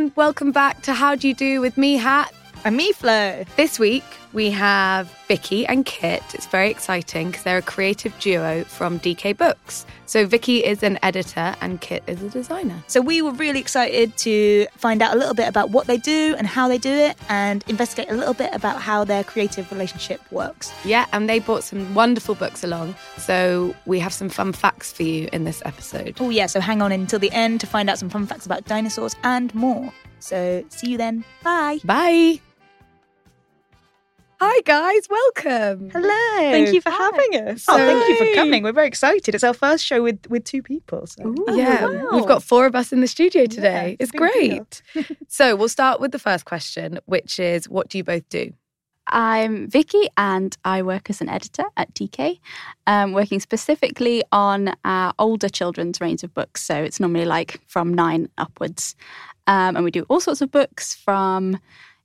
everyone. Welcome back to How Do You Do with me, Hat. And me, Flo. This week we have Vicky and Kit. It's very exciting because they're a creative duo from DK Books. So Vicky is an editor and Kit is a designer. So we were really excited to find out a little bit about what they do and how they do it and investigate a little bit about how their creative relationship works. Yeah, and they brought some wonderful books along. So we have some fun facts for you in this episode. Oh, yeah, so hang on until the end to find out some fun facts about dinosaurs and more. So see you then. Bye. Bye. Hi, guys. Welcome. Hello. Thank you for having us. Oh, thank you for coming. We're very excited. It's our first show with, with two people. So. Ooh, yeah, wow. we've got four of us in the studio today. it's it's a big deal. great. so we'll start with the first question, which is what do you both do? I'm Vicky and I work as an editor at DK, um, working specifically on our older children's range of books. So it's normally like from nine upwards. Um, and we do all sorts of books from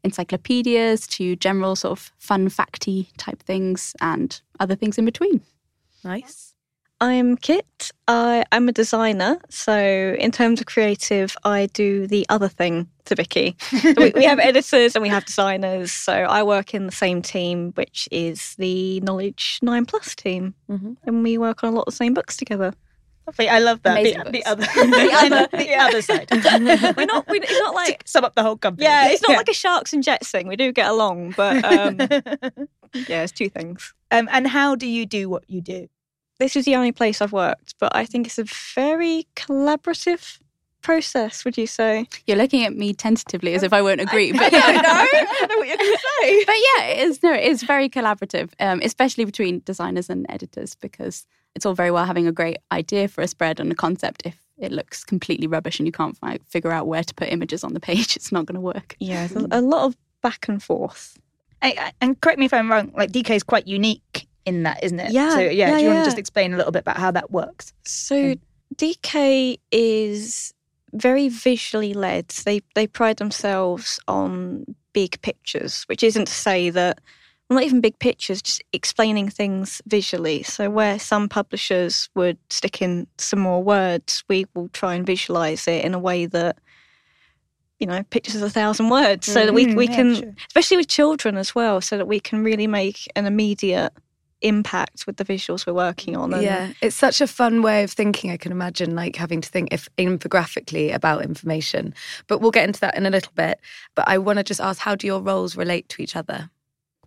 encyclopedias to general sort of fun facty type things and other things in between. Nice. I'm Kit. I, I'm a designer. So, in terms of creative, I do the other thing to Vicky. So we, we have editors and we have designers. So, I work in the same team, which is the Knowledge 9 Plus team. Mm-hmm. And we work on a lot of the same books together. Lovely. I love that. The, the other, the other, the other side. We're not, we, it's not like, Sum up the whole company. yeah, it's not like a Sharks and Jets thing. We do get along, but um, yeah, it's two things. um, and how do you do what you do? This is the only place I've worked, but I think it's a very collaborative process, would you say? You're looking at me tentatively as if I won't agree. I but don't know. I don't know what you're going to say. but yeah, it is no, it is very collaborative, um, especially between designers and editors, because it's all very well having a great idea for a spread and a concept. If it looks completely rubbish and you can't fi- figure out where to put images on the page, it's not going to work. Yeah, there's mm. a lot of back and forth. I- I- and correct me if I'm wrong. Like DK is quite unique in that, isn't it? Yeah, So yeah, yeah, do you want to just explain a little bit about how that works? So DK is very visually led. They they pride themselves on big pictures, which isn't to say that well, not even big pictures, just explaining things visually. So where some publishers would stick in some more words, we will try and visualize it in a way that you know pictures a thousand words, so that we Mm, we yeah, can, sure. especially with children as well, so that we can really make an immediate impact with the visuals we're working on. And Yeah, it's such a fun way of thinking. I can imagine like having to think if infographically about information. But we'll get into that in a little bit. But I want to just ask how do your roles relate to each other?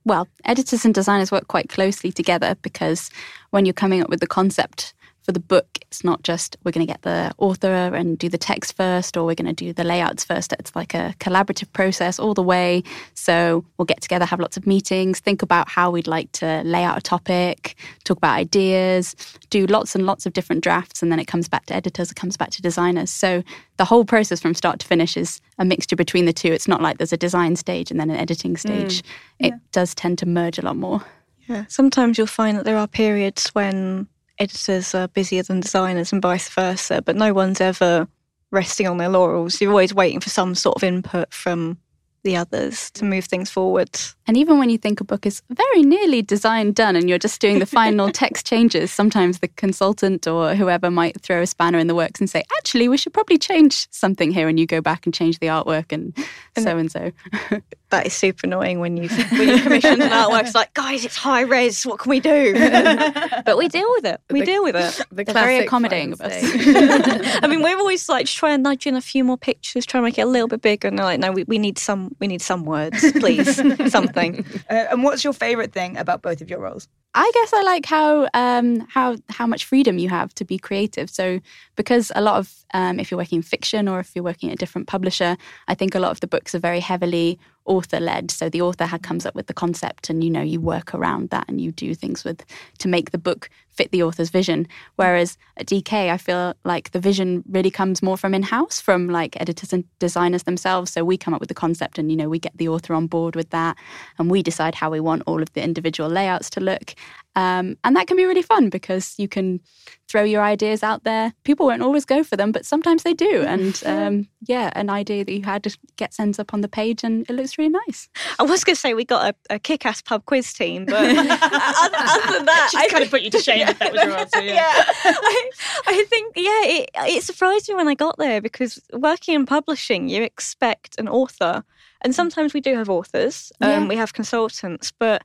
Well, editors and designers work quite closely together because when you're coming up with the concept for the book, it's not just we're going to get the author and do the text first or we're going to do the layouts first. It's like a collaborative process all the way. So we'll get together, have lots of meetings, think about how we'd like to lay out a topic, talk about ideas, do lots and lots of different drafts, and then it comes back to editors, it comes back to designers. So the whole process from start to finish is a mixture between the two. It's not like there's a design stage and then an editing mm, stage. It does tend to merge a lot more. Yeah, sometimes you'll find that there are periods when editors are busier than designers and vice versa, but no one's ever resting on their laurels. You're always waiting for some sort of input from the others to move things forward. And even when you think a book is very nearly design done and you're just doing the final text changes, sometimes the consultant or whoever might throw a spanner in the works and say, actually, we should probably change something here. And you go back and change the artwork and so and so. That is super annoying when you when you commissioned an artwork. It's like, guys, it's high res. What can we do? but we deal with it. We The- deal with it. The They're very accommodating of us. I mean, we're always like just trying to nudge in a few more pictures, trying to make it a little bit bigger. And they're like, no, we, we need some, we need some words, please, something. Uh, and what's your favourite thing about both of your roles? I guess I like how um, how how much freedom you have to be creative. So because a lot of um, if you're working in fiction or if you're working at a different publisher, I think a lot of the books are very heavily author led. So the author had comes up with the concept, and you know you work around that and you do things with to make the book fit the author's vision. Whereas at DK, I feel like the vision really comes more from in house, from like editors and designers themselves. So we come up with the concept, and you know we get the author on board with that, and we decide how we want all of the individual layouts to look. Um, and that can be really fun because you can throw your ideas out there. People won't always go for them, but sometimes they do. And um, yeah, an idea that you had just gets ends up on the page and it looks really nice. I was going to say we got a, a kick-ass pub quiz team, but other, other than that, She's kind of put you to shame if that was your answer. Yeah. I, I think yeah, it it surprised me when I got there because working in publishing, you expect an author, and sometimes we do have authors. Um, Yeah. We have consultants, but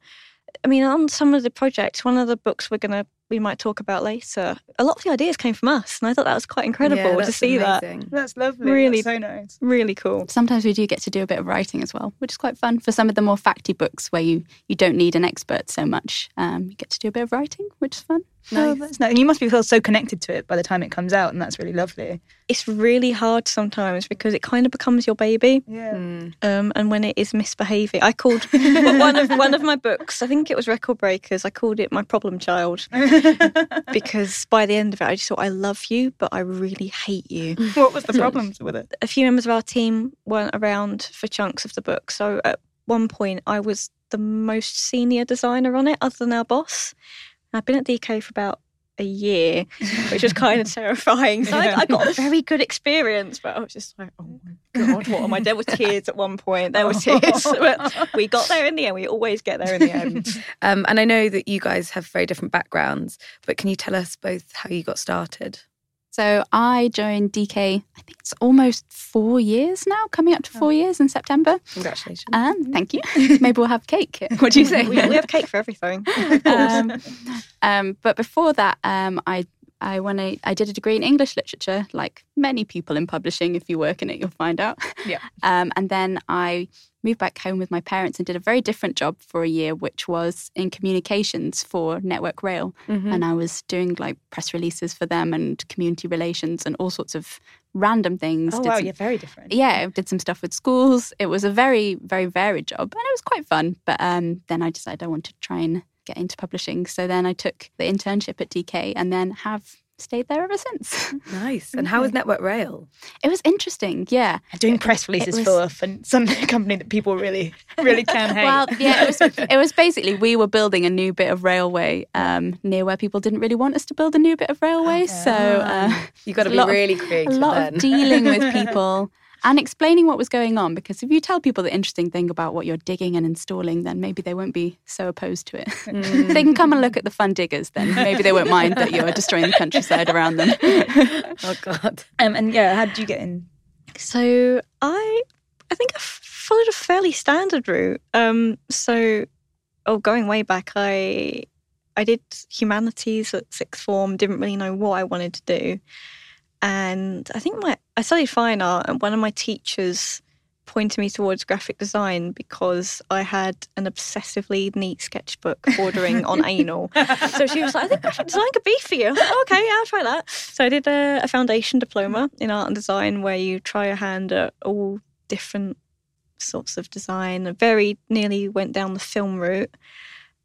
I mean, on some of the projects, one of the books we're gonna we might talk about later. A lot of the ideas came from us, and I thought that was quite incredible Yeah, to that's see that. That's lovely. Really- That's so nice. Really cool. Sometimes we do get to do a bit of writing as well, which is quite fun for some of the more facty books where you you don't need an expert so much. Um, you get to do a bit of writing, which is fun. Oh, that's nice. And you must be feel so connected to it by the time it comes out, and that's really lovely. It's really hard sometimes because it kind of becomes your baby. Yeah. Mm. um, and when it is misbehaving. I called one of one of my books. I think it was Record Breakers. I called it my problem child because by the end of it, I just thought I love you, but I really hate you. what was the problems with it? A few members of our team weren't around for chunks of the book, so at one point I was the most senior designer on it, other than our boss. I've been at DK for about a year, which was kind of terrifying. So I, I got a very good experience, but I was just like, oh my god, what am I? There were tears at one point. There were tears, but we got there in the end. We always get there in the end. Um, and I know that you guys have very different backgrounds, but can you tell us both how you got started? So I joined DK. I think it's almost four years now, coming up to four years in September. Congratulations. Um, thank you. Maybe we'll have cake. What do you say? we, we have cake for everything. um, um, but before that, um, I I when I, I did a degree in English literature, like many people in publishing. If you work in it, you'll find out. Yeah. Um, and then I moved back home with my parents and did a very different job for a year, which was in communications for Network Rail. Mhm. And I was doing like press releases for them and community relations and all sorts of random things. Oh Did wow, some- you're very different. yeah, did some stuff with schools. It was a very, very varied job and it was quite fun. But um, then I decided I wanted to try and get into publishing. So then I took the internship at DK and then have stayed there ever since. Nice. And how was Network Rail? it was interesting, yeah. Doing press releases was- for, for some company that people really, really can hate. Well, yeah, it was, it was basically we were building a new bit of railway um, near where people didn't really want us to build a new bit of railway. So uh, You got to be of- really a creative lot then. of dealing with people and explaining what was going on. Because if you tell people the interesting thing about what you're digging and installing, then maybe they won't be so opposed to it. Mm. they can come and look at the fun diggers, then maybe they won't mind that you're destroying the countryside around them. oh God. um, and yeah, how did you get in? So I, I think I followed a fairly standard route. Um, so, oh, going way back, I, I did humanities at sixth form. Didn't really know what I wanted to do, and I think my I studied fine art, and one of my teachers pointed me towards graphic design because I had an obsessively neat sketchbook bordering on anal. So she was like, I think graphic design could be for you. Like, "Oh, okay, yeah, I'll try that. So I did a, a foundation diploma in art and design where you try your hand at all different sorts of design. I very nearly went down the film route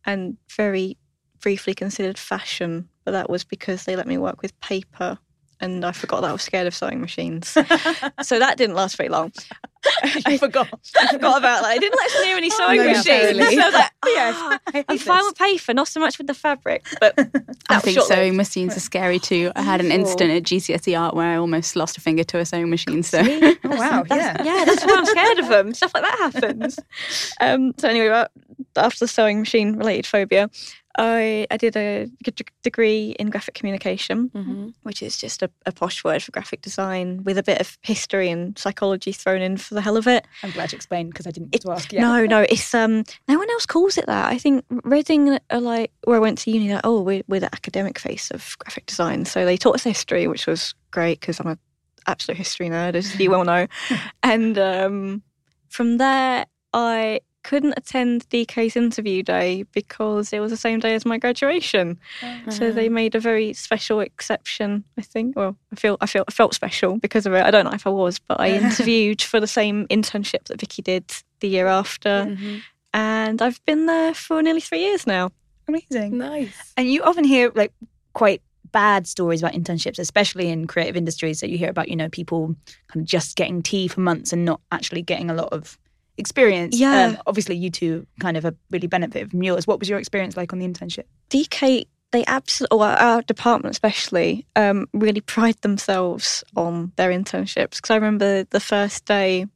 and very briefly considered fashion, but that was because they let me work with paper. And I forgot that I was scared of sewing machines. so that didn't last very long. I forgot. I forgot about that. I didn't let us near any sewing no, machines. totally. So I was like, Yes, I hate I'm fine this. with paper, not so much with the fabric. But I think short-lived. sewing machines are scary too. I had an incident at GCSE art where I almost lost a finger to a sewing machine. So Oh wow, yeah. yeah, that's why I'm scared of them. Stuff like that happens. Um, so anyway, after the sewing machine related phobia, I I did a degree in graphic communication, Mhm. which is just a, a posh word for graphic design with a bit of history and psychology thrown in for the hell of it. I'm glad you explained because I didn't It- to ask. Yeah. No, no, it's um no one else calls it that. I think Reading are like where I went to uni. Like, oh, we're, we're the academic face of graphic design. So they taught us history, which was great because I'm a absolute history nerd, as you well know. and um, from there, I couldn't attend DK's interview day because it was the same day as my graduation. So they made a very special exception, I think. Well, I feel I feel I felt special because of it. I don't know if I was, but I interviewed for the same internship that Vicky did the year after, Mhm. and I've been there for nearly three years now. Amazing. Nice. And you often hear like quite bad stories about internships, especially in creative industries. So you hear about, you know, people kind of just getting tea for months and not actually getting a lot of experience. Yeah. Um, obviously, you two kind of really benefited from yours. What was your experience like on the internship? DK, they absolutely, or our department especially, um, really pride themselves on their internships. Because I remember the first day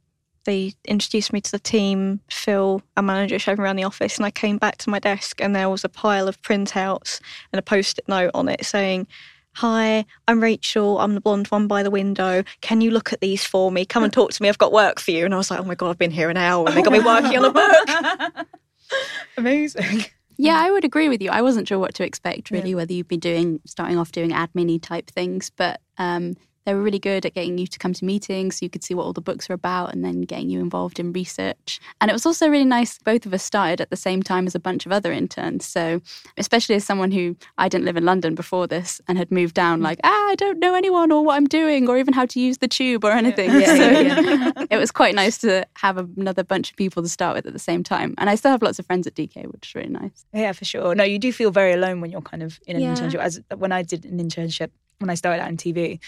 they introduced me to the team. Phil, our manager, showed me around the office, and I came back to my desk, and there was a pile of printouts and a post-it note on it saying. Hi, I'm Rachel. I'm the blonde one by the window. Can you look at these for me? Come and talk to me. I've got work for you. And I was like, oh my God, I've been here an hour and they got me working on a book. Amazing. Yeah, I would agree with you. I wasn't sure what to expect really, whether you'd be doing starting off doing admin type things, but um, they were really good at getting you to come to meetings so you could see what all the books are about and then getting you involved in research. And it was also really nice, both of us started at the same time as a bunch of other interns. So, especially as someone who I didn't live in London before this and had moved down, like, ah, I don't know anyone or what I'm doing or even how to use the tube or anything. Yeah, so, yeah, it was quite nice to have another bunch of people to start with at the same time. And I still have lots of friends at DK, which is really nice. Yeah, for sure. No, you do feel very alone when you're kind of in an Yeah. internship. As when I did an internship when I started out in TV,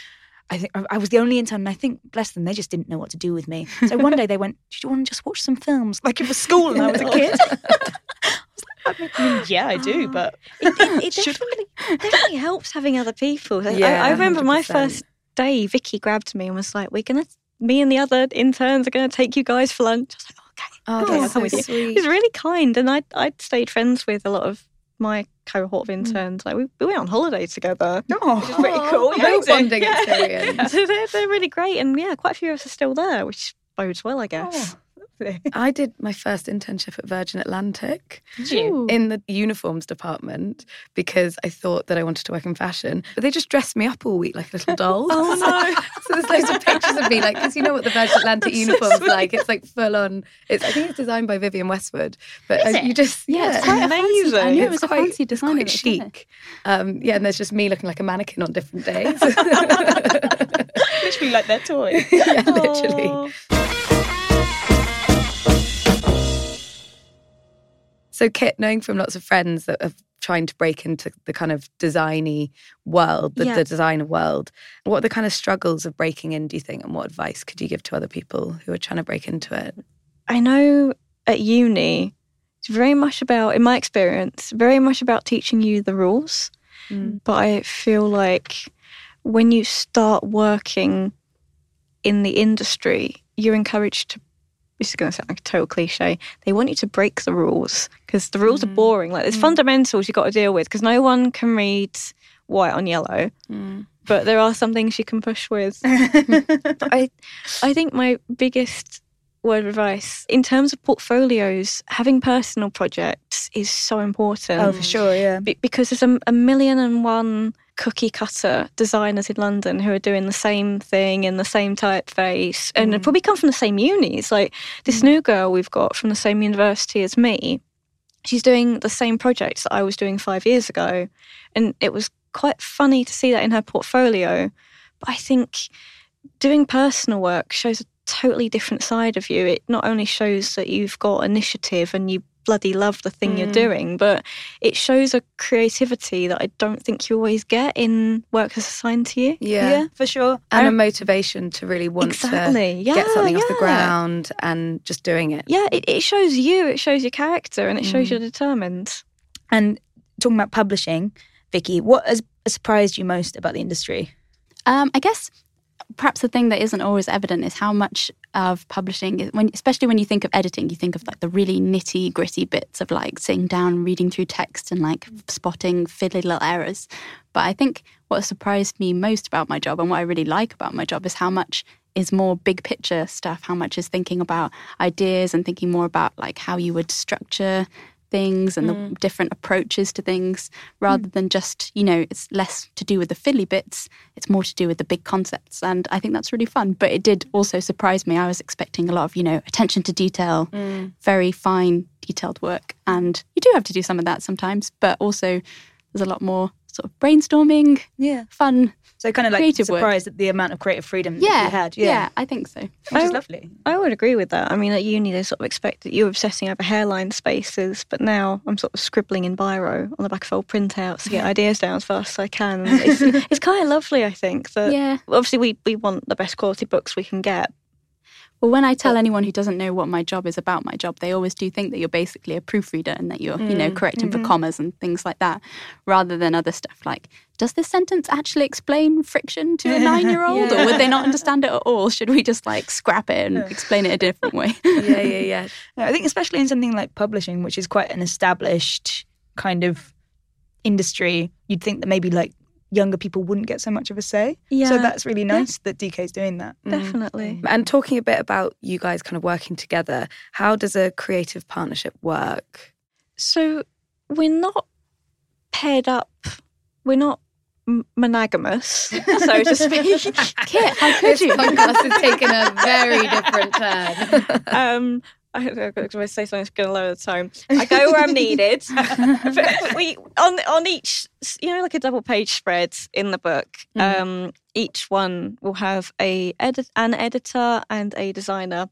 I think I was the only intern, and I think bless them, they just didn't know what to do with me. So one day they went, "Do you want to just watch some films?" Like it was school, and I was a kid. I mean, yeah, I do, ah. but it, it, it definitely, definitely helps having other people. Yeah, I, I remember my 100%. first day, Vicky grabbed me and was like, "We're gonna, me and the other interns are gonna take you guys for lunch." I was like, "Okay." Oh, Okay, I'll come so with you. sweet. He was really kind, and I I stayed friends with a lot of my cohort of hmm. interns. Like we, we went on holiday together. no, Which is oh, pretty cool. Yeah, bonding yeah. experience. so they're, they're really great, and yeah, quite a few of us are still there, which bodes well, I oh, guess. I did my first internship at Virgin Atlantic in the uniforms department because I thought that I wanted to work in fashion. But they just dressed me up all week like a little doll. Oh, no. so there's loads of pictures of me, like, because you know what the Virgin Atlantic uniform's like. It's like full on. It's I think it's designed by Vivienne Westwood. But Is uh, it? you just Yeah, yeah, it's quite a fancy. I Amazing. knew it it's was a quite- fancy design. quite of it, chic. Um, yeah, and there's just me looking like a mannequin on different days. Literally like their toy. yeah, literally. Oh. So, Kit, knowing from lots of friends that are trying to break into the kind of designy world, the, Yeah. the designer world, what are the kind of struggles of breaking in, do you think? And what advice could you give to other people who are trying to break into it? I know at uni, it's very much about, in my experience, very much about teaching you the rules. Mm. But I feel like when you start working in the industry, you're encouraged to. This is going to sound like a total cliche. They want you to break the rules because the rules are mm. boring. Like there's mm. fundamentals you've got to deal with because no one can read white on yellow, mm. but there are some things you can push with. I, I think my biggest word of advice in terms of portfolios, having personal projects is so important. oh, for sure, yeah. Be- because there's a, a million and one cookie cutter designers in London who are doing the same thing in the same typeface and they mm. probably come from the same unis. Like this mm. new girl we've got from the same university as me, she's doing the same projects that I was doing five years ago. And it was quite funny to see that in her portfolio. But I think doing personal work shows a totally different side of you. It not only shows that you've got initiative and you bloody love the thing you're doing, but it shows a creativity that I don't think you always get in work that's assigned to you. Yeah. for sure. And I a motivation to really want Exactly. to get Yeah, something off the ground and just doing it. Yeah, it, it shows you, it shows your character, and it shows you're determined. And talking about publishing, Vicky, what has surprised you most about the industry? Um, I guess perhaps the thing that isn't always evident is how much of publishing, when especially when you think of editing, you think of like the really nitty gritty bits of like sitting down, reading through text, and like spotting fiddly little errors. But I think what surprised me most about my job and what I really like about my job is how much is more big picture stuff. How much is thinking about ideas and thinking more about like how you would structure things and the mm. different approaches to things rather mm. than just, you know, it's less to do with the fiddly bits, it's more to do with the big concepts. And I think that's really fun. But it did also surprise me. I was expecting a lot of, you know, attention to detail, mm. very fine, detailed work. And you do have to do some of that sometimes, but also there's a lot more sort of brainstorming, Yeah. fun. So kind of like Creative work. surprised at the amount of creative freedom that Yeah. you had. yeah. I think so. Which is lovely. I would agree with that. I mean, at uni, they sort of expect that you're obsessing over hairline spaces, but now I'm sort of scribbling in biro on the back of old printouts to get ideas down as fast as I can. It's, it's kind of lovely, I think. That Yeah. obviously we we want the best quality books we can get. Well, when I tell anyone who doesn't know what my job is about my job, they always do think that you're basically a proofreader and that you're, you know, Mm, correcting mhm. for commas and things like that, rather than other stuff like, does this sentence actually explain friction to a nine year old or would they not understand it at all? Should we just like scrap it and explain it a different way? yeah, yeah, yeah. I think especially in something like publishing, which is quite an established kind of industry, you'd think that maybe like younger people wouldn't get so much of a say. Yeah, So that's really nice that DK's doing that. Mm. definitely. And talking a bit about you guys kind of working together, how does a creative partnership work? So we're not paired up. We're not m- monogamous, so to speak. Kit, how could This you? podcast has taken a very different turn. um, I hope I'm going to say something that's going to lower the tone. I go where I'm needed. we on on each, you know, like a double page spread in the book. Mhm. Um, each one will have a edit, an editor and a designer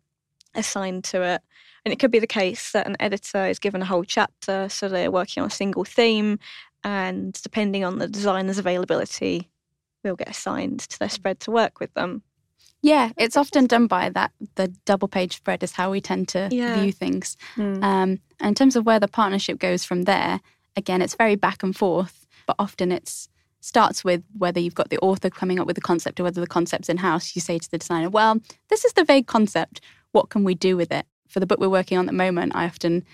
assigned to it. And it could be the case that an editor is given a whole chapter, so they're working on a single theme, and depending on the designer's availability, they'll get assigned to their spread to work with them. Yeah, it's often done by that. The double page spread is how we tend to Yeah. view things. Mm. Um, and in terms of where the partnership goes from there, again, it's very back and forth, but often it starts with whether you've got the author coming up with the concept or whether the concept's in house. You say to the designer, "Well, this is the vague concept. What can we do with it?" For the book we're working on at the moment, I often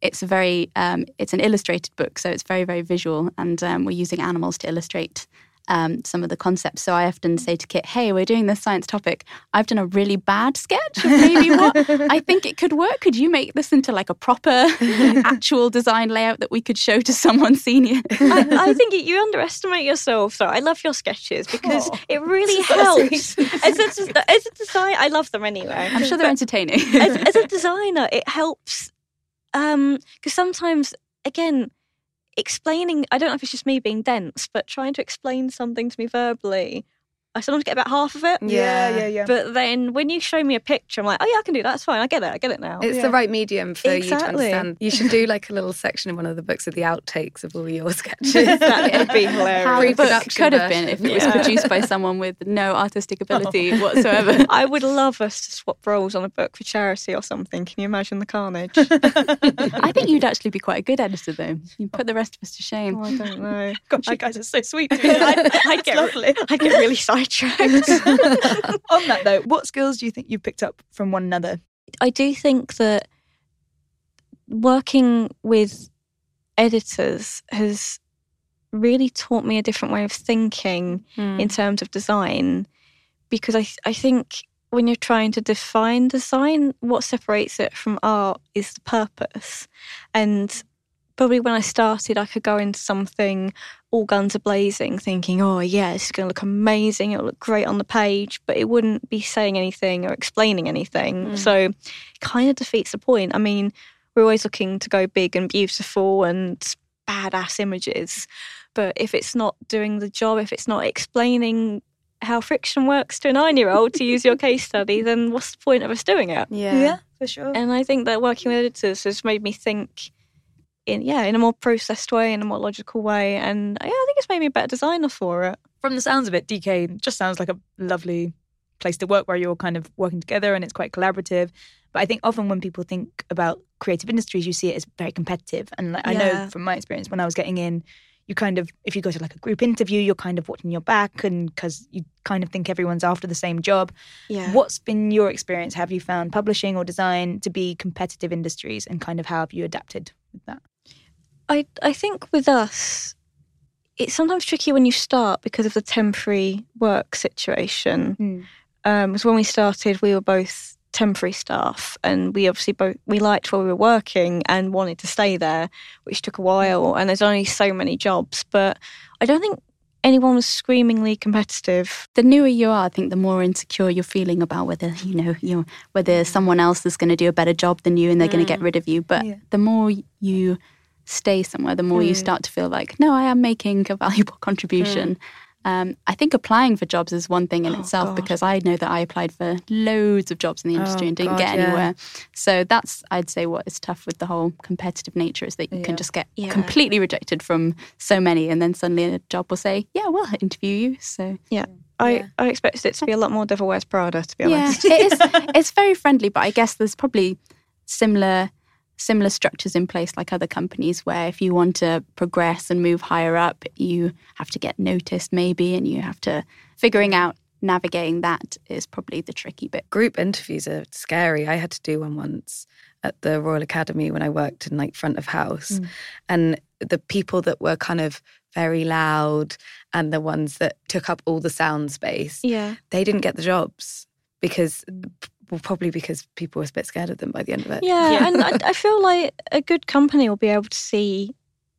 it's a very um, it's an illustrated book, so it's very very visual, and um, we're using animals to illustrate. Um, some of the concepts. So I often say to Kit, "Hey, we're doing this science topic. I've done a really bad sketch of maybe what I think it could work. Could you make this into like a proper actual design layout that we could show to someone senior? I, I think you- you underestimate yourself. Though I love your sketches because Aw. it really So helps. sweet. as a, as a design, I love them anyway. I'm sure they're entertaining. as, as a designer, it helps because sometimes, again, explaining. I don't know if it's just me being dense, but trying to explain something to me verbally, I sometimes get about half of it. Yeah, Yeah. yeah, yeah. But then when you show me a picture, I'm like, oh yeah, I can do that. That's fine. I get it. I get it now. It's Yeah. the right medium for you to understand. You should do like a little section in one of the books of the outtakes of all your sketches. that would be hilarious. How the book could have been if it was Yeah. produced by someone with no artistic ability oh. whatsoever. I would love us to swap roles on a book for charity or something. Can you imagine the carnage? I think you'd actually be quite a good editor, though. You put the rest of us to shame. Oh, I don't know. Gosh, you guys are so sweet. To me. I, I get lovely. I get really sidetracked. On that though, what skills do you think you've picked up from one another? I do think that working with editors has really taught me a different way of thinking Mm. in terms of design because I I think when you're trying to define design, what separates it from art is the purpose. And probably when I started, I could go into something all guns are blazing, thinking, "Oh yeah, this is going to look amazing. It'll look great on the page," but it wouldn't be saying anything or explaining anything. Mm. So, it kind of defeats the point. I mean, we're always looking to go big and beautiful and badass images, but if it's not doing the job, if it's not explaining how friction works to a nine-year-old, to use your case study, then what's the point of us doing it? Yeah, yeah. for sure. And I think that working with editors has made me think in yeah, in a more processed way, in a more logical way. And yeah, I think it's made me a better designer for it. From the sounds of it, DK just sounds like a lovely place to work where you're kind of working together and it's quite collaborative. But I think often when people think about creative industries, you see it as very competitive. And like, I know from my experience when I was getting in, you kind of, if you go to like a group interview, you're kind of watching your back and because you kind of think everyone's after the same job. Yeah. What's been your experience? Have you found publishing or design to be competitive industries and kind of how have you adapted with that? I I think with us, it's sometimes tricky when you start because of the temporary work situation. Mm. Um, because when we started, we were both temporary staff, and we obviously both we liked where we were working and wanted to stay there, which took a while. And there's only so many jobs, but I don't think anyone was screamingly competitive. The newer you are, I think the more insecure you're feeling about whether you know you whether someone else is going to do a better job than you and they're going to get rid of you. But Yeah. the more you stay somewhere, the more you Mm. start to feel like, no, I am making a valuable contribution. Um, I think applying for jobs is one thing in Oh, itself God. because I know that I applied for loads of jobs in the industry Oh, and didn't God, get yeah. anywhere. So that's, I'd say, what is tough with the whole competitive nature is that you Yeah. can just get Yeah. completely rejected from so many, and then suddenly a job will say, "Yeah, we'll interview you." So I, Yeah. I expected it to be a lot more Devil Wears Prada, to be honest. Yeah, honest. it is. It's very friendly, but I guess there's probably similar similar structures in place like other companies where if you want to progress and move higher up, you have to get noticed maybe, and you have to figuring out navigating that is probably the tricky bit. Group interviews are scary. I had to do one once at the Royal Academy when I worked in like front of house. Mm. And the people that were kind of very loud and the ones that took up all the sound space, Yeah. they didn't get the jobs because well, probably because people were a bit scared of them by the end of it. Yeah, Yeah. and I, I feel like a good company will be able to see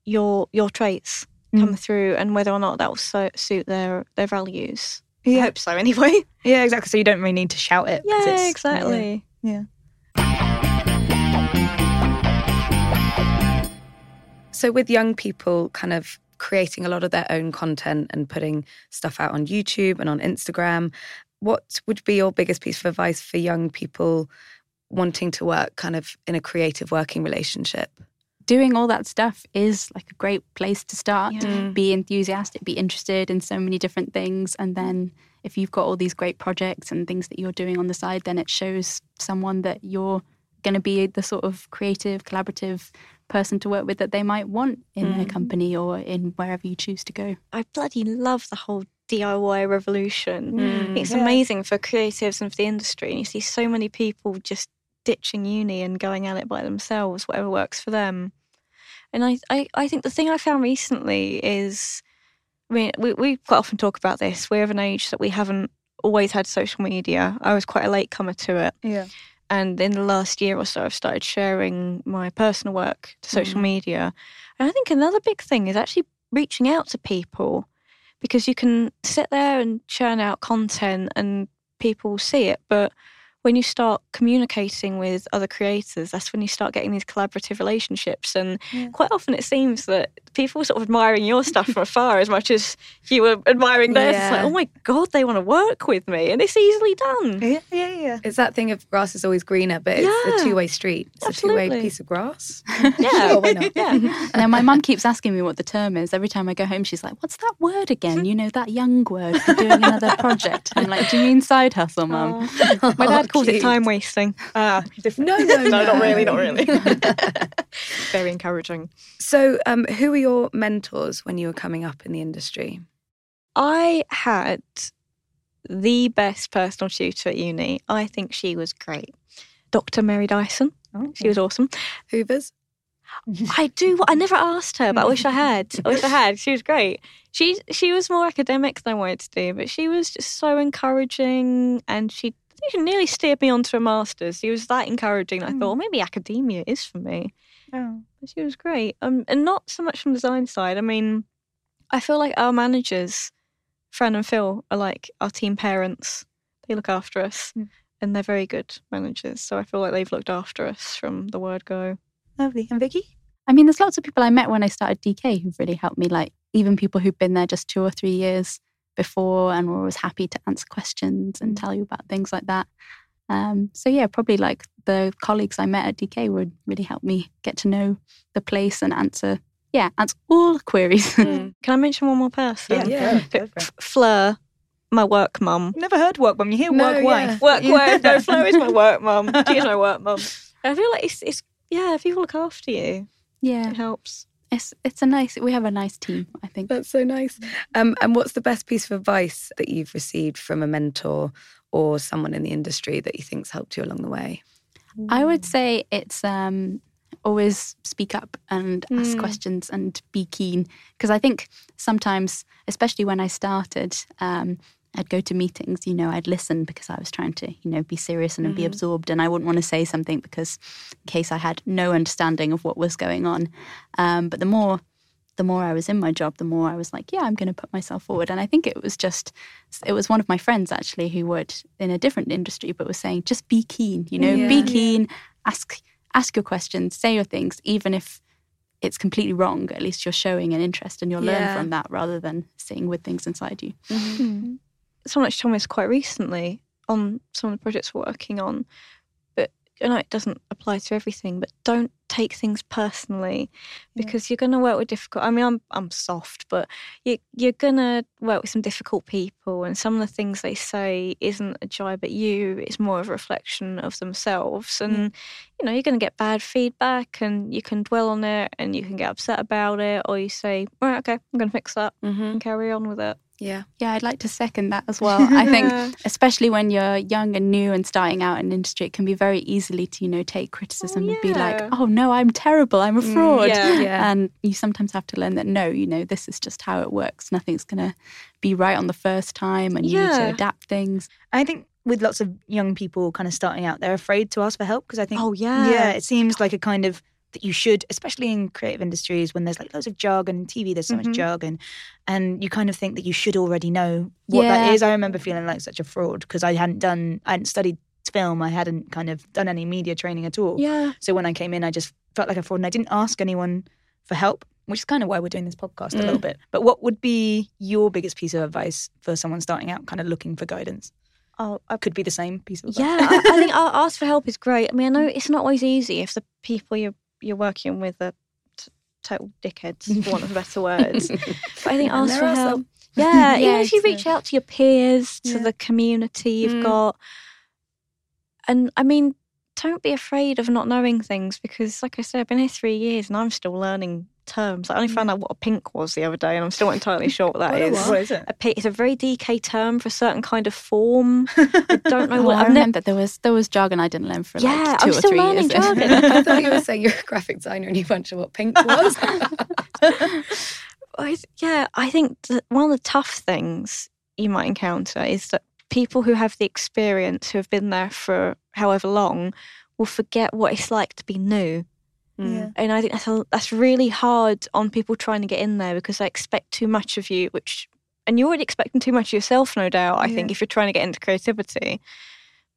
your your traits come Mm. through and whether or not that will so, suit their their values. I hope so, anyway. Yeah, exactly. So you don't really need to shout it. 'cause Yeah, it's- exactly. So, with young people kind of creating a lot of their own content and putting stuff out on YouTube and on Instagram, what would be your biggest piece of advice for young people wanting to work kind of in a creative working relationship? Doing all that stuff is like a great place to start. Yeah. Be enthusiastic, be interested in so many different things, and then if you've got all these great projects and things that you're doing on the side, then it shows someone that you're going to be the sort of creative, collaborative person to work with that they might want in their Mm. company or in wherever you choose to go. I bloody love the whole DIY revolution. Mm. It's Yeah. amazing for creatives and for the industry. And you see so many people just ditching uni and going at it by themselves, whatever works for them. And I, I, I think the thing I found recently is, I mean, we, we quite often talk about this. We're of an age that we haven't always had social media. I was quite a latecomer to it. Yeah. And in the last year or so, I've started sharing my personal work to social Mm. media. And I think another big thing is actually reaching out to people because you can sit there and churn out content and people see it. But when you start communicating with other creators, that's when you start getting these collaborative relationships. And Yeah. quite often it seems that people are sort of admiring your stuff from afar as much as you were admiring theirs. It's like, oh my God, they want to work with me. And it's easily done. Yeah, yeah, yeah. It's that thing of grass is always greener, but it's Yeah. a two way street. It's a two way piece of grass. Yeah. Sure, why not? Yeah. And then my mum keeps asking me what the term is. Every time I go home, she's like, What's that word again? You know, that young word for doing another project. I'm like, Do you mean side hustle, mum? Oh. My dad calls it time wasting. Ah, different. No, no, no, not really, not really. Very encouraging. So, um, who were your mentors when you were coming up in the industry? I had the best personal tutor at uni. I think she was great. Dr. Mary Dyson. Oh, She was awesome. Hoovers? I do. I never asked her, but I wish I had. I wish I had. She was great. She she was more academic than I wanted to do, but she was just so encouraging, and she I think she nearly steered me onto a master's. She was that encouraging. I Mm. thought well, maybe academia is for me. Oh. But she was great. Um, and not so much from the design side. I mean, I feel like our managers, Fran and Phil, are like our team parents. They look after us, Mm. and they're very good managers. So I feel like they've looked after us from the word go. Lovely. And Vicky? I mean, there's lots of people I met when I started DK who've really helped me, like even people who've been there just two or three years before and were always happy to answer questions and tell you about things like that. Um, so, yeah, probably like the colleagues I met at DK would really help me get to know the place and answer, yeah, answer all queries. Can I mention one more person? Yeah. go for it. F- Fleur, my work mum. Never heard work when you hear No, work yeah. wife. Work wife. No, Fleur is my work mum. She is my work mum. I feel like it's, it's yeah, if people look after you, yeah, it helps. It's it's a nice. We have a nice team, I think. That's so nice. Um, and what's the best piece of advice that you've received from a mentor or someone in the industry that you think's helped you along the way? I would say it's um, always speak up and ask Mm. questions and be keen. Because I think sometimes, especially when I started, um, I'd go to meetings, you know, I'd listen because I was trying to, you know, be serious and be Mhm. absorbed. And I wouldn't want to say something because in case I had no understanding of what was going on. Um, but the more the more I was in my job, the more I was like, yeah, I'm going to put myself forward. And I think it was just, it was one of my friends actually who would in a different industry, but was saying, just be keen, you know, Yeah. be Yeah. keen, ask ask your questions, say your things, even if it's completely wrong. At least you're showing an interest and you'll Yeah. learn from that rather than sitting with things inside you. Someone actually told me this quite recently on some of the projects we're working on. But I know it doesn't apply to everything, but don't take things personally because you're going to work with difficult. I mean, I'm I'm soft, but you you're going to work with some difficult people, and some of the things they say isn't a jibe at you. It's more of a reflection of themselves, and you know you're going to get bad feedback, and you can dwell on it, and you can get upset about it, or you say, "Right, okay, I'm going to fix that Mm-hmm. and carry on with it." Yeah. Yeah, I'd like to second that as well. I think, especially when you're young and new and starting out in industry, it can be very easily to, you know, take criticism and be like, oh, oh no, I'm terrible. I'm a mm, fraud. yeah. Yeah. And you sometimes have to learn that, no, you know, this is just how it works. Nothing's going to be right on the first time and you need to adapt things. I think with lots of young people kind of starting out, they're afraid to ask for help because I think Oh yeah, yeah, it seems like a kind of that you should, especially in creative industries when there's like loads of jargon in TV, there's so Mhm. much jargon, and you kind of think that you should already know what that Yeah. is. I remember feeling like such a fraud because I hadn't done, I hadn't studied film, I hadn't kind of done any media training at all. yeah. So when I came in, I just felt like a fraud, and I didn't ask anyone for help. Which is kind of why we're doing this podcast a Mm. little bit. But what would be your biggest piece of advice for someone starting out, kind of looking for guidance? Oh, I Could be the same piece of advice. Yeah, I, I think ask for help is great. I mean, I know it's not always easy if the people you're you're working with are t- total dickheads, for want of better words. but I think ask for help. some. Yeah, even Yeah, if you reach out to your peers, to Yeah. the community you've Mm. got, and I mean, don't be afraid of not knowing things because, like I said, I've been here three years and I'm still learning terms. I only found mm. out what a pink was the other day, and I'm still not entirely sure what that What a is. what? What is it? A pi- it's a very DK term for a certain kind of form. I don't know Oh, what. I I've ne- remember there was there was jargon I didn't learn for Yeah, like 2 I'm or still three learning years. jargon. I thought you were saying you're a graphic designer and you weren't sure what pink was. I, yeah, I think that one of the tough things you might encounter is that people who have the experience, who have been there for however long, will forget what it's like to be new. Mm. And I think that's a, that's really hard on people trying to get in there because they expect too much of you, which and you're already expecting too much of yourself, no doubt. I think if you're trying to get into creativity,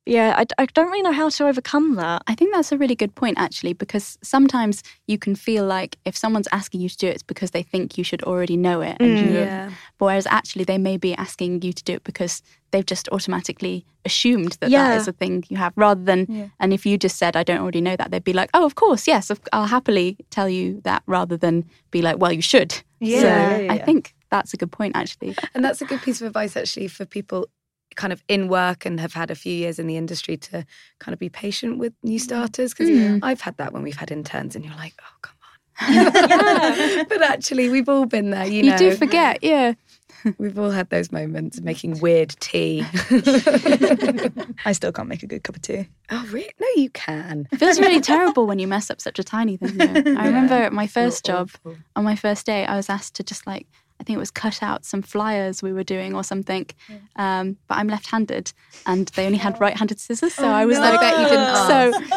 yeah, I, I don't really know how to overcome that. I think that's a really good point, actually, because sometimes you can feel like if someone's asking you to do it, it's because they think you should already know it. And Mm. you Yeah. But whereas actually they may be asking you to do it because they've just automatically assumed that Yeah. that is a thing you have, rather than, Yeah. and if you just said, I don't already know that, they'd be like, oh, of course, yes, I'll happily tell you that, rather than be like, well, you should. Yeah, So yeah, I think that's a good point, actually. And that's a good piece of advice actually for people kind of in work and have had a few years in the industry to kind of be patient with new starters because Mm. I've had that when we've had interns and you're like, oh come on. but actually we've all been there, you You, know. do forget, yeah. We've all had those moments of making weird tea. I still can't make a good cup of tea. oh really? No, you can. It feels really terrible when you mess up such a tiny thing. Though. I remember at my first job, awful. on my first day, I was asked to just like, I think it was cut out some flyers we were doing or something. Um, but I'm left handed and they only had right handed scissors. So I was no. like, I bet you didn't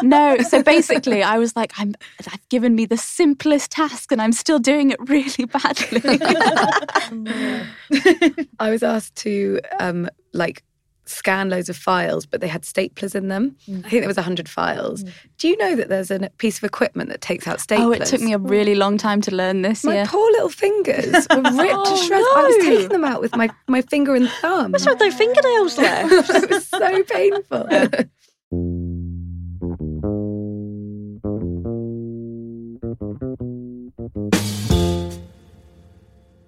So, no. So basically, I was like, I'm, I've given me the simplest task and I'm still doing it really badly. I was asked to um, like scan loads of files, but they had staplers in them. I mm. think there was hundred files. Mm. Do you know that there's a piece of equipment that takes out staplers? oh, it took me a really long time to learn this. My yeah. poor little fingers were ripped to oh, shreds. I was taking them out with my, my finger and thumb. What's with no fingernails left? it was so painful.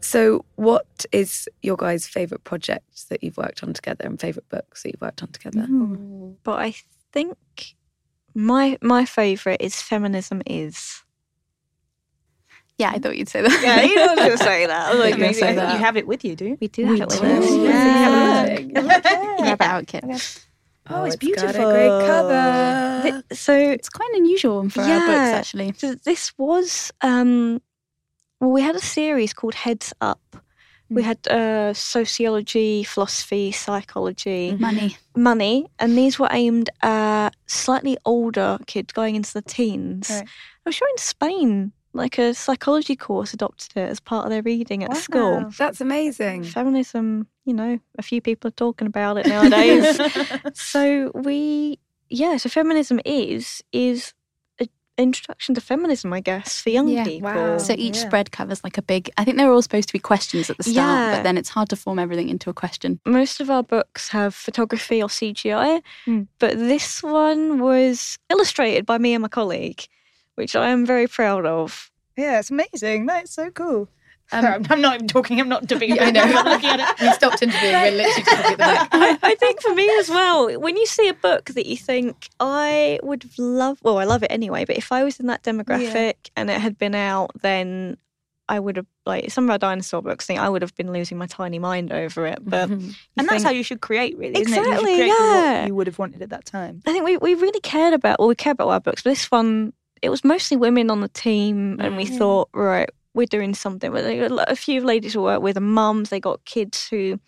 so, what is your guys' favourite project that you've worked on together and favourite books that you've worked on together? but I think my my favourite is feminism is. Yeah, I thought you'd say that. Yeah, you know I was going to say that. I was like, You're maybe say that. You have it with you, do you? We do We have it do. with us. Yeah. Yeah. Rabbit out kit. Oh, it's got a beautiful. great cover. Th- So It's quite an unusual one for our books, actually. So this was um well we had a series called Heads Up. We Mm. had uh, sociology, philosophy, psychology, Money. money, and these were aimed at slightly older kids going into the teens. Right. I'm sure in Spain, like a psychology course adopted it as part of their reading at school. That's amazing. Feminism, you know, a few people are talking about it nowadays. so we, yeah, so feminism is is introduction to feminism, I guess, for young Yeah. people. Wow. So each Yeah. spread covers like a big. I think they're all supposed to be questions at the start, Yeah. but then it's hard to form everything into a question. Most of our books have photography or CGI, Hmm. but this one was illustrated by me and my colleague, which I am very proud of. Yeah, it's amazing. That's so cool. Um, Sorry, I'm- not even talking. I'm not debating. Yeah, I know. I'm looking at it. we stopped interviewing. We're literally just looking at the book. I, I think for me as well, when you see a book that you think I would love, well, I love it anyway, but if I was in that demographic and it had been out, then I would have, like, some of our dinosaur books, think I would have been losing my tiny mind over it. But you And that's think- how you should create, really. Isn't Exactly, It? You yeah. what you would have wanted at that time. I think we, we really cared about, well, we care about our books, but this one, it was mostly women on the team, and we Mm. thought, right, we're doing something. But they- a few ladies we work with are mums, they got kids who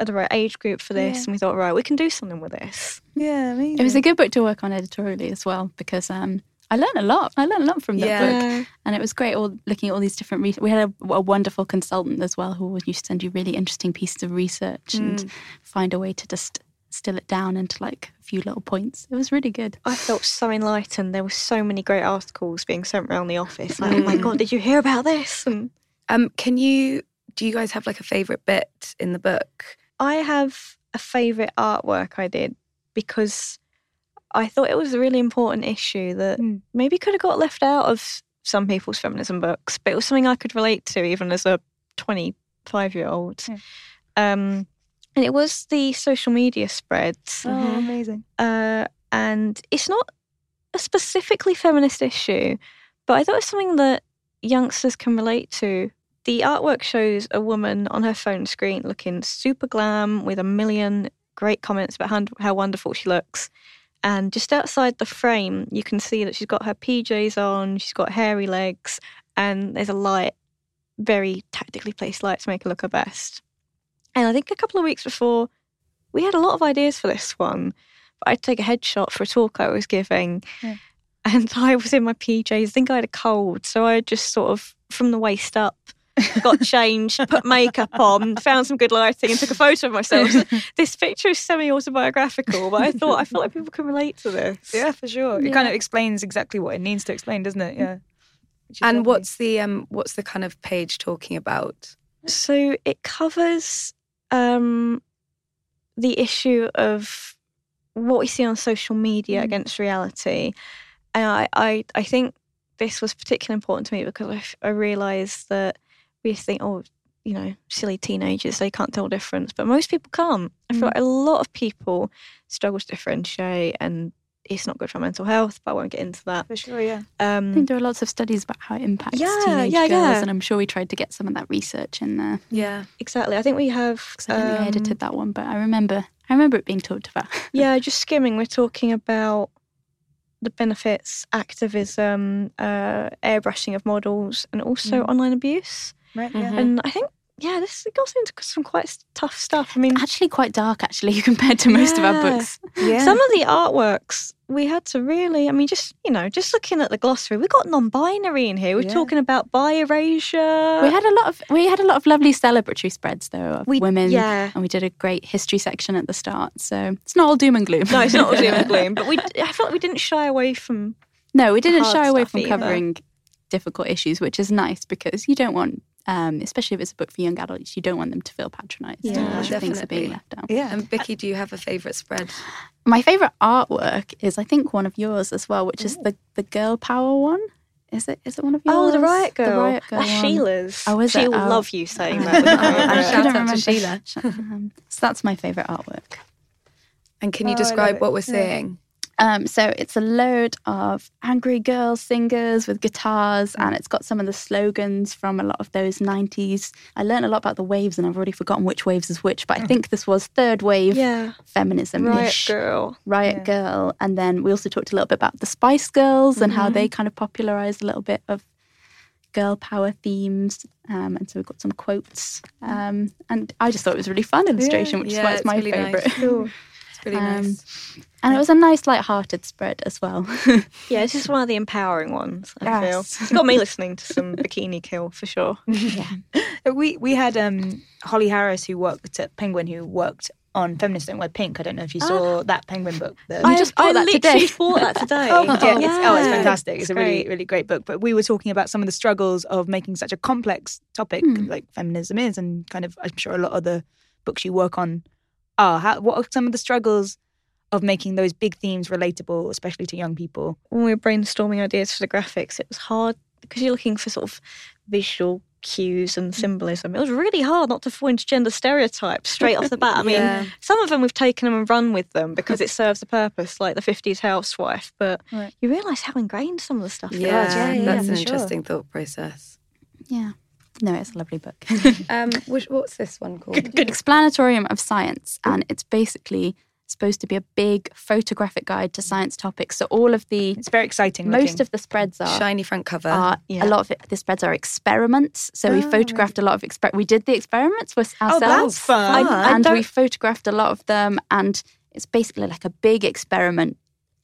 are the right age group for this, Yeah. and we thought, right, we can do something with this. Yeah, amazing. It was a good book to work on editorially as well because um, I learned a lot. I learned a lot from that Yeah. book, and it was great. All looking at all these different. Re- we had a, a wonderful consultant as well who used to send you really interesting pieces of research and find a way to just distill it down into like a few little points. It was really good. I felt so enlightened. There were so many great articles being sent around the office. Like, oh my god, did you hear about this? And Um, can you? Do you guys have like a favorite bit in the book? I have a favourite artwork I did because I thought it was a really important issue that Mm. maybe could have got left out of some people's feminism books, but it was something I could relate to even as a 25 year old. Yeah. Um, and it was the social media spreads. Oh, amazing. Uh, and it's not a specifically feminist issue, but I thought it was something that youngsters can relate to. The artwork shows a woman on her phone screen looking super glam with a million great comments about how, how wonderful she looks. And just outside the frame, you can see that she's got her PJs on, she's got hairy legs, and there's a light, very tactically placed light to make her look her best. And I think a couple of weeks before, we had a lot of ideas for this one. But I'd take a headshot for a talk I was giving, Yeah. and I was in my PJs. I think I had a cold, so I just sort of from the waist up got changed, put makeup on, found some good lighting, and took a photo of myself. This picture is semi-autobiographical, but I thought I felt like people can relate to this. Yeah, for sure. It kind of explains exactly what it needs to explain, doesn't it? Yeah. And lovely. what's the um? What's the kind of page talking about? So it covers um, the issue of what we see on social media Mm. against reality, and I, I, I think this was particularly important to me because I, I realised that we think, oh, you know, silly teenagers, they can't tell the difference, but most people can't. I feel Mm. like a lot of people struggle to differentiate, and it's not good for mental health. But I won't get into that. For sure, yeah. I Um, think there are lots of studies about how it impacts Yeah, teenage yeah, girls, yeah. and I'm sure we tried to get some of that research in there Yeah. exactly. I think we have. I think we um, edited that one. But I remember, I remember it being talked about. yeah, just skimming, we're talking about the benefits, activism, uh, airbrushing of models, and also Mm. online abuse. Right, yeah. Mhm. And I think, yeah, this it goes into some quite tough stuff. I mean, Actually, quite dark actually compared to most of our books. Yeah. some of the artworks we had to really, I mean, just you know, just looking at the glossary, we got non-binary in here. We're Yeah. talking about bi erasure. We had a lot of we had a lot of lovely celebratory spreads though of We- women, yeah. and we did a great history section at the start. So it's not all doom and gloom. No, it's not all doom and gloom, but we. I felt like we didn't shy away from. No, we didn't shy away from either. covering difficult issues, which is nice because you don't want, um, especially if it's a book for young adults, you don't want them to feel patronised. Yeah, and things are being left out. yeah. And Vicky, do you have a favourite spread? My favourite artwork is, I think, one of yours as well, which is the the girl power one. Is it? Is it one of yours? Oh, the riot girl. The riot girl. That's. Sheila's. Oh, is she it? will Oh. love you saying Oh. that. with I. Shout couldn't out to. Sheila. So that's my favourite artwork. And can you Oh, describe it. what we're Yeah. seeing? Um, so it's a load of angry girl singers with guitars, and it's got some of the slogans from a lot of those 90s. I learned a lot about the waves, and I've already forgotten which waves is which, but I think this was third wave yeah. feminism Riot girl. Riot Yeah. Girl. And then we also talked a little bit about the Spice Girls and Mm-hmm. how they kind of popularized a little bit of girl power themes. Um, and so we've got some quotes. Um, and I just thought it was a really fun illustration, which Yeah, is why it's it's my really nice. favorite. Cool. It's really Um, nice. And it was a nice, light-hearted spread as well. Yeah, it's just one of the empowering ones. I Yes. feel it's got me listening to some Bikini Kill for sure. yeah. We we had um, Holly Harris who worked at Penguin who worked on Feminists Don't Wear Pink. I don't know if you saw that Penguin book. The, I just bought I that literally today. bought that today. yeah, it's, oh, it's fantastic. It's, It's a really, great. really great book. But we were talking about some of the struggles of making such a complex topic Hmm. like feminism is, and kind of, I'm sure a lot of the books you work on are. How, what are some of the struggles of making those big themes relatable, especially to young people? when we were brainstorming ideas for the graphics, it was hard because you're looking for sort of visual cues and symbolism. It was really hard not to fall into gender stereotypes straight off the bat. I mean, Yeah. some of them we've taken them and run with them because it serves a purpose, like the 50s housewife. But Right. you realise how ingrained some of the stuff Yeah, is. yeah, yeah, that's for an sure. interesting thought process. Yeah. No, it's a lovely book. Um, which, what's this one called? Explanatorium of Science, and it's basically supposed to be a big photographic guide to science topics. So all of the It's very exciting. most looking. of the spreads are Shiny front cover. are Yeah. a lot of it, the spreads are experiments. So we Oh, photographed a lot of exper- We did the experiments with Oh, ourselves, that's fun. I and don't- we photographed a lot of them. And it's basically like a big experiment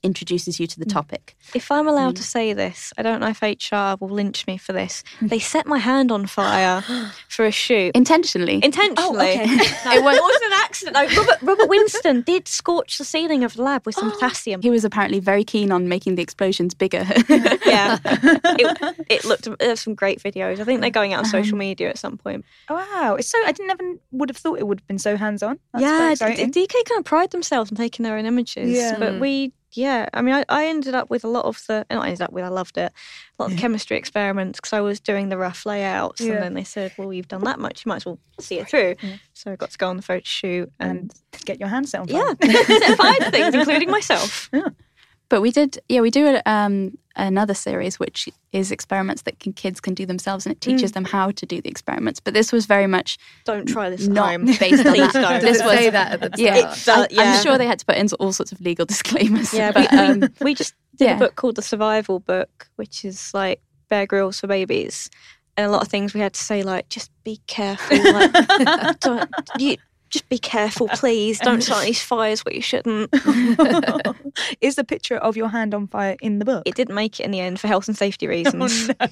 introduces you to the mm. topic. If I'm allowed mm. to say this, I don't know if HR will lynch me for this. Mm. They set my hand on fire for a shoot. Intentionally. Intentionally. Oh, okay. No, it wasn't an accident. No, Robert, Robert Winston did scorch the ceiling of the lab with some potassium. he was apparently very keen on making the explosions bigger. yeah, it, it looked. There's some great videos. I think they're going out on social um, media at some point. Oh, wow, it's so. I didn't never would have thought it would have been so hands on. yeah, DK kind of pride themselves on taking their own images. Yeah. but hmm. we. Yeah, I mean, I, I ended up with a lot of the. Not ended up with. I loved it. A lot of the chemistry experiments because I was doing the rough layouts, Yeah. and then they said, "Well, you've done that much. You might as well see it through." Yeah. So I got to go on the photo shoot, and, and get your hands set on fire. yeah, set fire to things, including myself. But we did, yeah, we do a, um, another series which is experiments that can, kids can do themselves, and it teaches them how to do the experiments. But this was very much Don't try this at not home. based on that. don't. This was say that at the yeah, start? It yeah. I'm sure they had to put in all sorts of legal disclaimers. Yeah, but, we, um, we, we just did yeah. a book called The Survival Book, which is like Bear Grylls for babies. And a lot of things we had to say, like, just be careful. Like, don't, you, just be careful, please. Don't start these fires where you shouldn't. Is the picture of your hand on fire in the book? It didn't make it in the end for health and safety oh, reasons. Oh, no.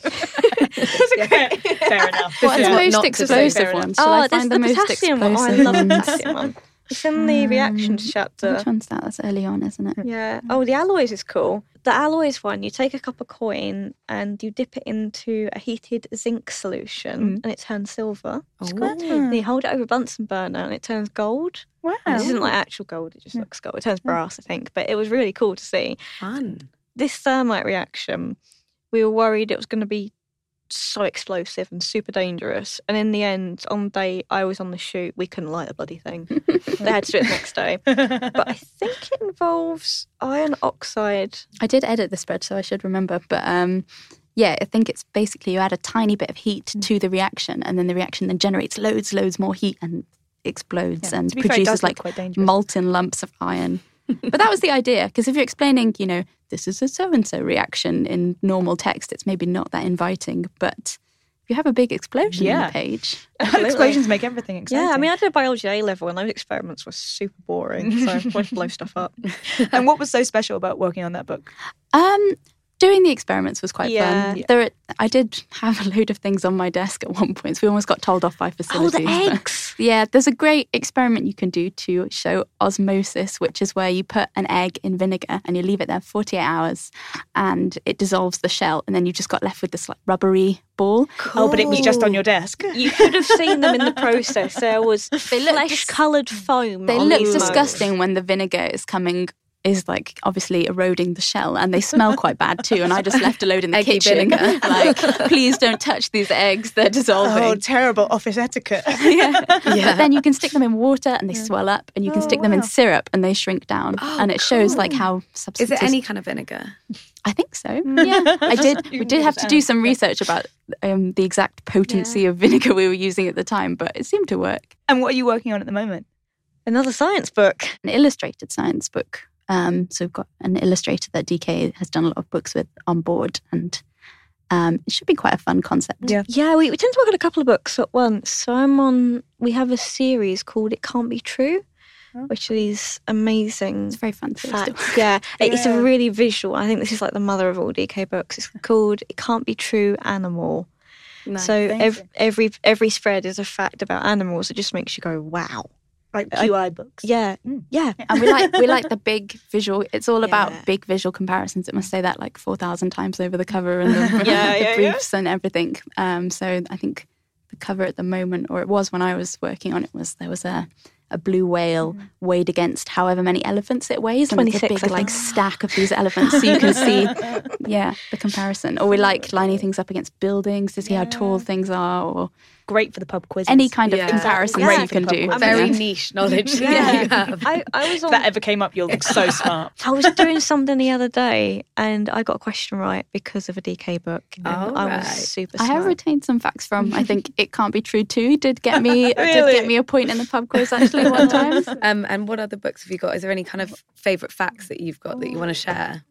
fair, fair enough. what's is the most not to say, fair explosive one? Shall oh, I there's find the, the, most potassium one. Oh, I explosive love the potassium one. It's in the um, reactions chapter. Which one's that? That's early on, isn't it? Yeah. Oh, the alloys is cool. The alloys one, you take a copper coin and you dip it into a heated zinc solution mm-hmm. and it turns silver. Oh. Then you hold it over a Bunsen burner and it turns gold. Wow. And this isn't like actual gold, it just mm. looks gold. It turns mm. brass, I think. But it was really cool to see. Fun. This thermite reaction, we were worried it was going to be so explosive and super dangerous. And in the end, on the day I was on the shoot, we couldn't light the bloody thing. they had to do it the next day. But I think it involves iron oxide. I did edit the spread, so I should remember. But um, yeah, I think it's basically you add a tiny bit of heat Mm. to the reaction, and then the reaction then generates loads, loads more heat and explodes Yeah, and produces like molten lumps of iron. But that was the idea, because if you're explaining, you know, this is a so and so reaction in normal text, it's maybe not that inviting. But if you have a big explosion Yeah. on the page, Explosions make everything exciting. Yeah, I mean, I did a biology A level, and those experiments were super boring. So I wanted to blow stuff up. and what was so special about working on that book? Um, doing the experiments was quite Yeah. fun. There, I did have a load of things on my desk at one point, so we almost got told off by oh, facilities. Oh, facilities. the but- eggs! yeah, there's a great experiment you can do to show osmosis, which is where you put an egg in vinegar and you leave it there 48 hours, and it dissolves the shell, and then you just got left with this like rubbery ball. Oh, but it was just on your desk. You should have seen them in the process. There was look flesh-coloured foam. They on look disgusting when the vinegar is coming. Is like obviously eroding the shell, and they smell quite bad too. And I just left a load in the Eggy kitchen. vinegar. like, please don't touch these eggs; they're dissolving. Oh, terrible office etiquette. yeah. Yeah. But then you can stick them in water and they swell up, and you can Oh, stick them in syrup and they shrink down. Oh, and it shows like cool. how Is substances. it any kind of vinegar? I think so. Yeah, I did. We did have to do some research about um, the exact potency of vinegar we were using at the time, but it seemed to work. and what are you working on at the moment? Another science book. An illustrated science book. Um, so we've got an illustrator that DK has done a lot of books with on board, and um, it should be quite a fun concept. Yeah. Yeah, we, we tend to work on a couple of books at once. So I'm on. We have a series called "It Can't Be True," Oh. which are these amazing It's very fun facts. Yeah, it's Yeah. a really visual. I think this is like the mother of all DK books. It's called "It Can't Be True Animal." Nice. So every, every every spread is a fact about animals. It just makes you go, "Wow." Like I- QI books. Yeah, Mm. yeah. and we like we like the big visual. It's all about big visual comparisons. It must say that like four thousand times over the cover and the, Yeah, the yeah, yeah. briefs and everything. Um, so I think the cover at the moment, or it was when I was working on it, was there was a a blue whale weighed against however many elephants it weighs, and it's a big like stack of these elephants, so you can see, yeah, the comparison. Or we like lining things up against buildings to see how tall things are, or Great for the pub quiz. any kind of Yeah. comparisons Yeah. you can do. I'm Very Yeah. niche knowledge Yeah. that. I, I was If on. that ever came up, you'll look so smart. I was doing something the other day, and I got a question right because of a DK book, and Oh, I right. was super. I have retained some facts from. I think it can't be true too. Did get me did get me a point in the pub quiz actually one time. Um, and what other books have you got? Is there any kind of favourite facts that you've got that you want to share?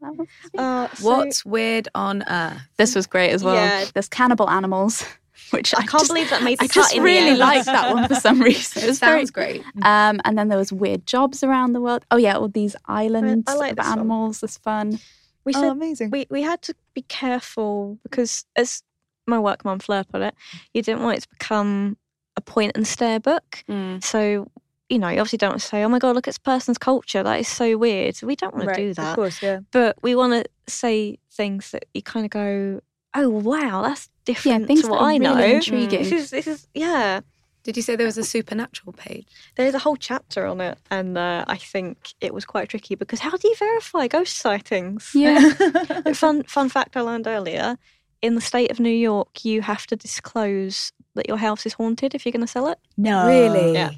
Uh, so- What's weird on earth? This was great as well. Yeah. There's cannibal animals, which I, I can't just, believe that made the I cut just in really end. liked that one for some reason. It was very great. Um, and then there was weird jobs around the world. Oh yeah, all these islands I like of this one. animals. It's fun. We Oh, said amazing. we, we had to be careful because as my work mum Fleur put it, you didn't want it to become a point and stare book. Mm. So, you know, you obviously don't want to say, oh my God, look at this person's culture. That is so weird. We don't want to do that. Of course, yeah. But we want to say things that you kind of go, oh wow, that's different things to that what are I really know. intriguing. This is, this is, yeah. Did you say there was a supernatural page? There's a whole chapter on it, and uh, I think it was quite tricky because how do you verify ghost sightings? Yeah. fun fun fact I learned earlier: in the state of New York, you have to disclose that your house is haunted if you're going to sell it. No. Really? Yeah.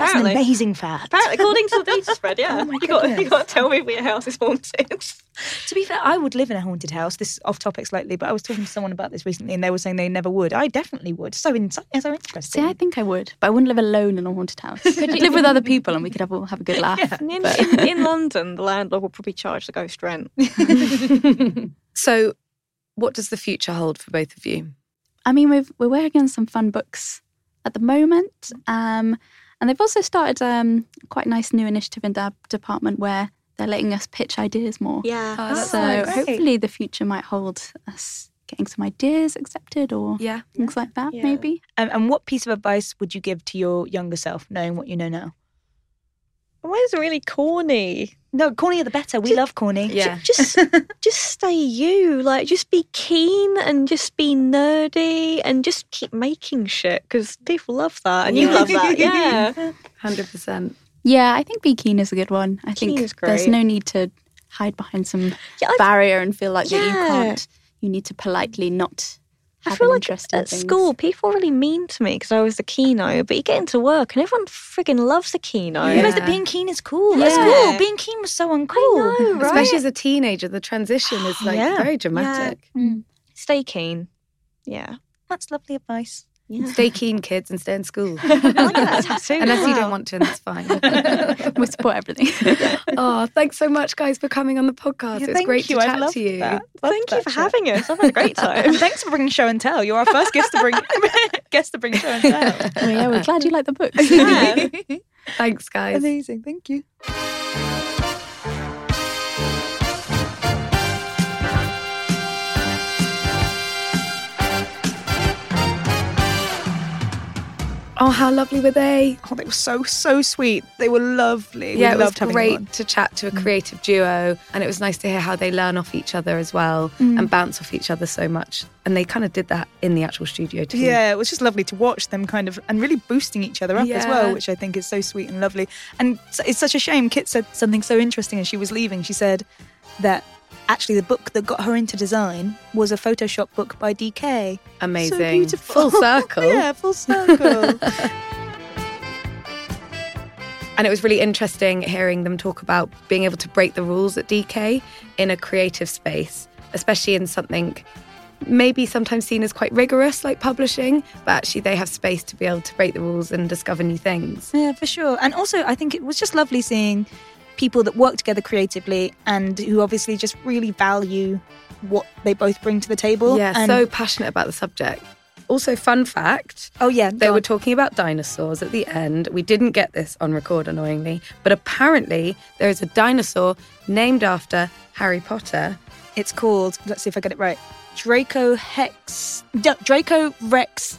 That's an amazing fact. Apparently, according to the data spread, yeah, Oh you got you got to tell me if your house is haunted. To be fair, I would live in a haunted house. This is off topic slightly, but I was talking to someone about this recently, and they were saying they never would. I definitely would. So, in, so interesting. See, I think I would, but I wouldn't live alone in a haunted house. I'd live with other people, and we could have all have a good laugh. And in, in, in London, the landlord will probably charge the ghost rent. So, what does the future hold for both of you? I mean, we've, we're working on some fun books at the moment. Um, and they've also started um, quite a nice new initiative in their department where they're letting us pitch ideas more. Yeah, Oh, so nice. hopefully the future might hold us getting some ideas accepted or Yeah. things like that, Yeah. maybe. Um, and what piece of advice would you give to your younger self, knowing what you know now? Mine's really corny. No, cornier the better. We love corny. Yeah. Just just stay you. Like just be keen and just be nerdy and just keep making shit because people love that and you Yeah. love that. Yeah. 100%. Yeah, I think Be Keen is a good one. I Keen think is there's no need to hide behind some Yeah, barrier and feel like that you can't. You need to politely not I feel like at things. school people were really mean to me because I was the keynote, but you get into work and everyone frigging loves the keynote. You realised that being keen is cool. At Yeah. school, being keen was so uncool. Know, right? Especially as a teenager, the transition is like Yeah. very dramatic. Mm. Stay keen. Yeah. That's lovely advice. Yeah. Stay keen, kids, and stay in school. I like. Unless you Wow. don't want to, and that's fine. we support everything. oh, thanks so much, guys, for coming on the podcast. Yeah, it's great you. to I chat to you. that. Thank you for chat. having us. I've had a great time. Thanks for bringing show and tell. You're our first guest to bring guest to bring show and tell. Oh, yeah, we're glad you like the books. Yeah. Thanks, guys. Amazing. Thank you. Oh, how lovely were they? Oh, they were so so sweet. They were lovely. yeah, we it was great to chat to a creative duo, and it was nice to hear how they learn off each other as well mm. and bounce off each other so much. And they kind of did that in the actual studio too. Yeah, it was just lovely to watch them kind of and really boosting each other up as well, which I think is so sweet and lovely. And it's such a shame. Kit said something so interesting as she was leaving. She said that actually the book that got her into design was a Photoshop book by DK. amazing, So beautiful. full circle. yeah, full circle. And it was really interesting hearing them talk about being able to break the rules at DK in a creative space, especially in something maybe sometimes seen as quite rigorous like publishing, but actually they have space to be able to break the rules and discover new things. Yeah, for sure. And also, I think it was just lovely seeing people that work together creatively and who obviously just really value what they both bring to the table. Yeah, and, so passionate about the subject. Also, fun fact oh yeah, They were on. talking about dinosaurs at the end. We didn't get this on record, annoyingly, but apparently there is a dinosaur named after Harry Potter. It's called. Let's see if I get it right. Draco Hex. Draco Rex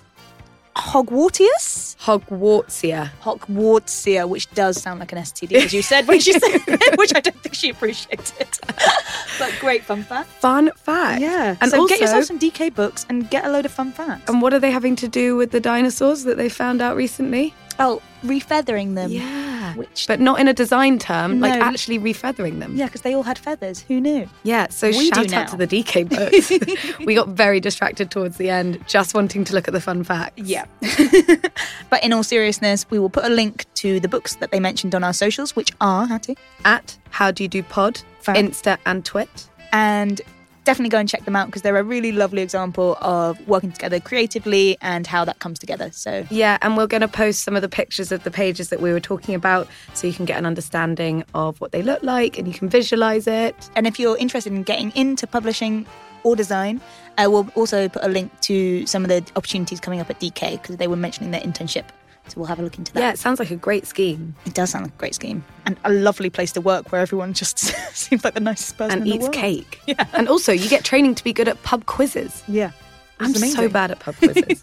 Hogwartius. Hogwartsia. Hogwartsia, which does sound like an STD, as you said when she said it, which I don't think she appreciated. but great fun fact. Fun fact. Yeah. And so also, get yourself some DK books and get a load of fun facts. and what are they having to do with the dinosaurs that they found out recently? Oh, refeathering them. yeah. Which, But not in a design term, like No. actually refeathering them. yeah, because they all had feathers. Who knew? Yeah, so We shout out to the DK books. we got very distracted towards the end, just wanting to look at the fun facts. Yeah. but in all seriousness, we will put a link to the books that they mentioned on our socials, which are Hattie. At How Do You Do Pod, Fab. Insta and Twit. And definitely go and check them out because they're a really lovely example of working together creatively and how that comes together. So Yeah, and we're going to post some of the pictures of the pages that we were talking about so you can get an understanding of what they look like and you can visualize it. And if you're interested in getting into publishing or design, uh, we'll also put a link to some of the opportunities coming up at DK because they were mentioning their internship. So we'll have a look into that. Yeah, it sounds like a great scheme It does sound like a great scheme and a lovely place to work where everyone just seems like the nicest person and in the eats cake. Yeah. And also, you get training to be good at pub quizzes. Yeah. I'm It's so bad at pub quizzes.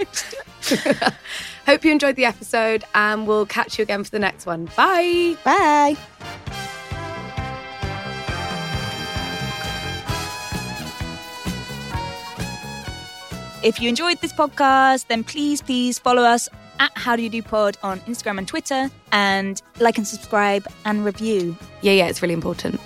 Hope you enjoyed the episode and we'll catch you again for the next one. Bye. Bye. If you enjoyed this podcast, then please, please follow us at How Do You Do Pod on Instagram and Twitter and like and subscribe and review. Yeah, yeah, it's really important.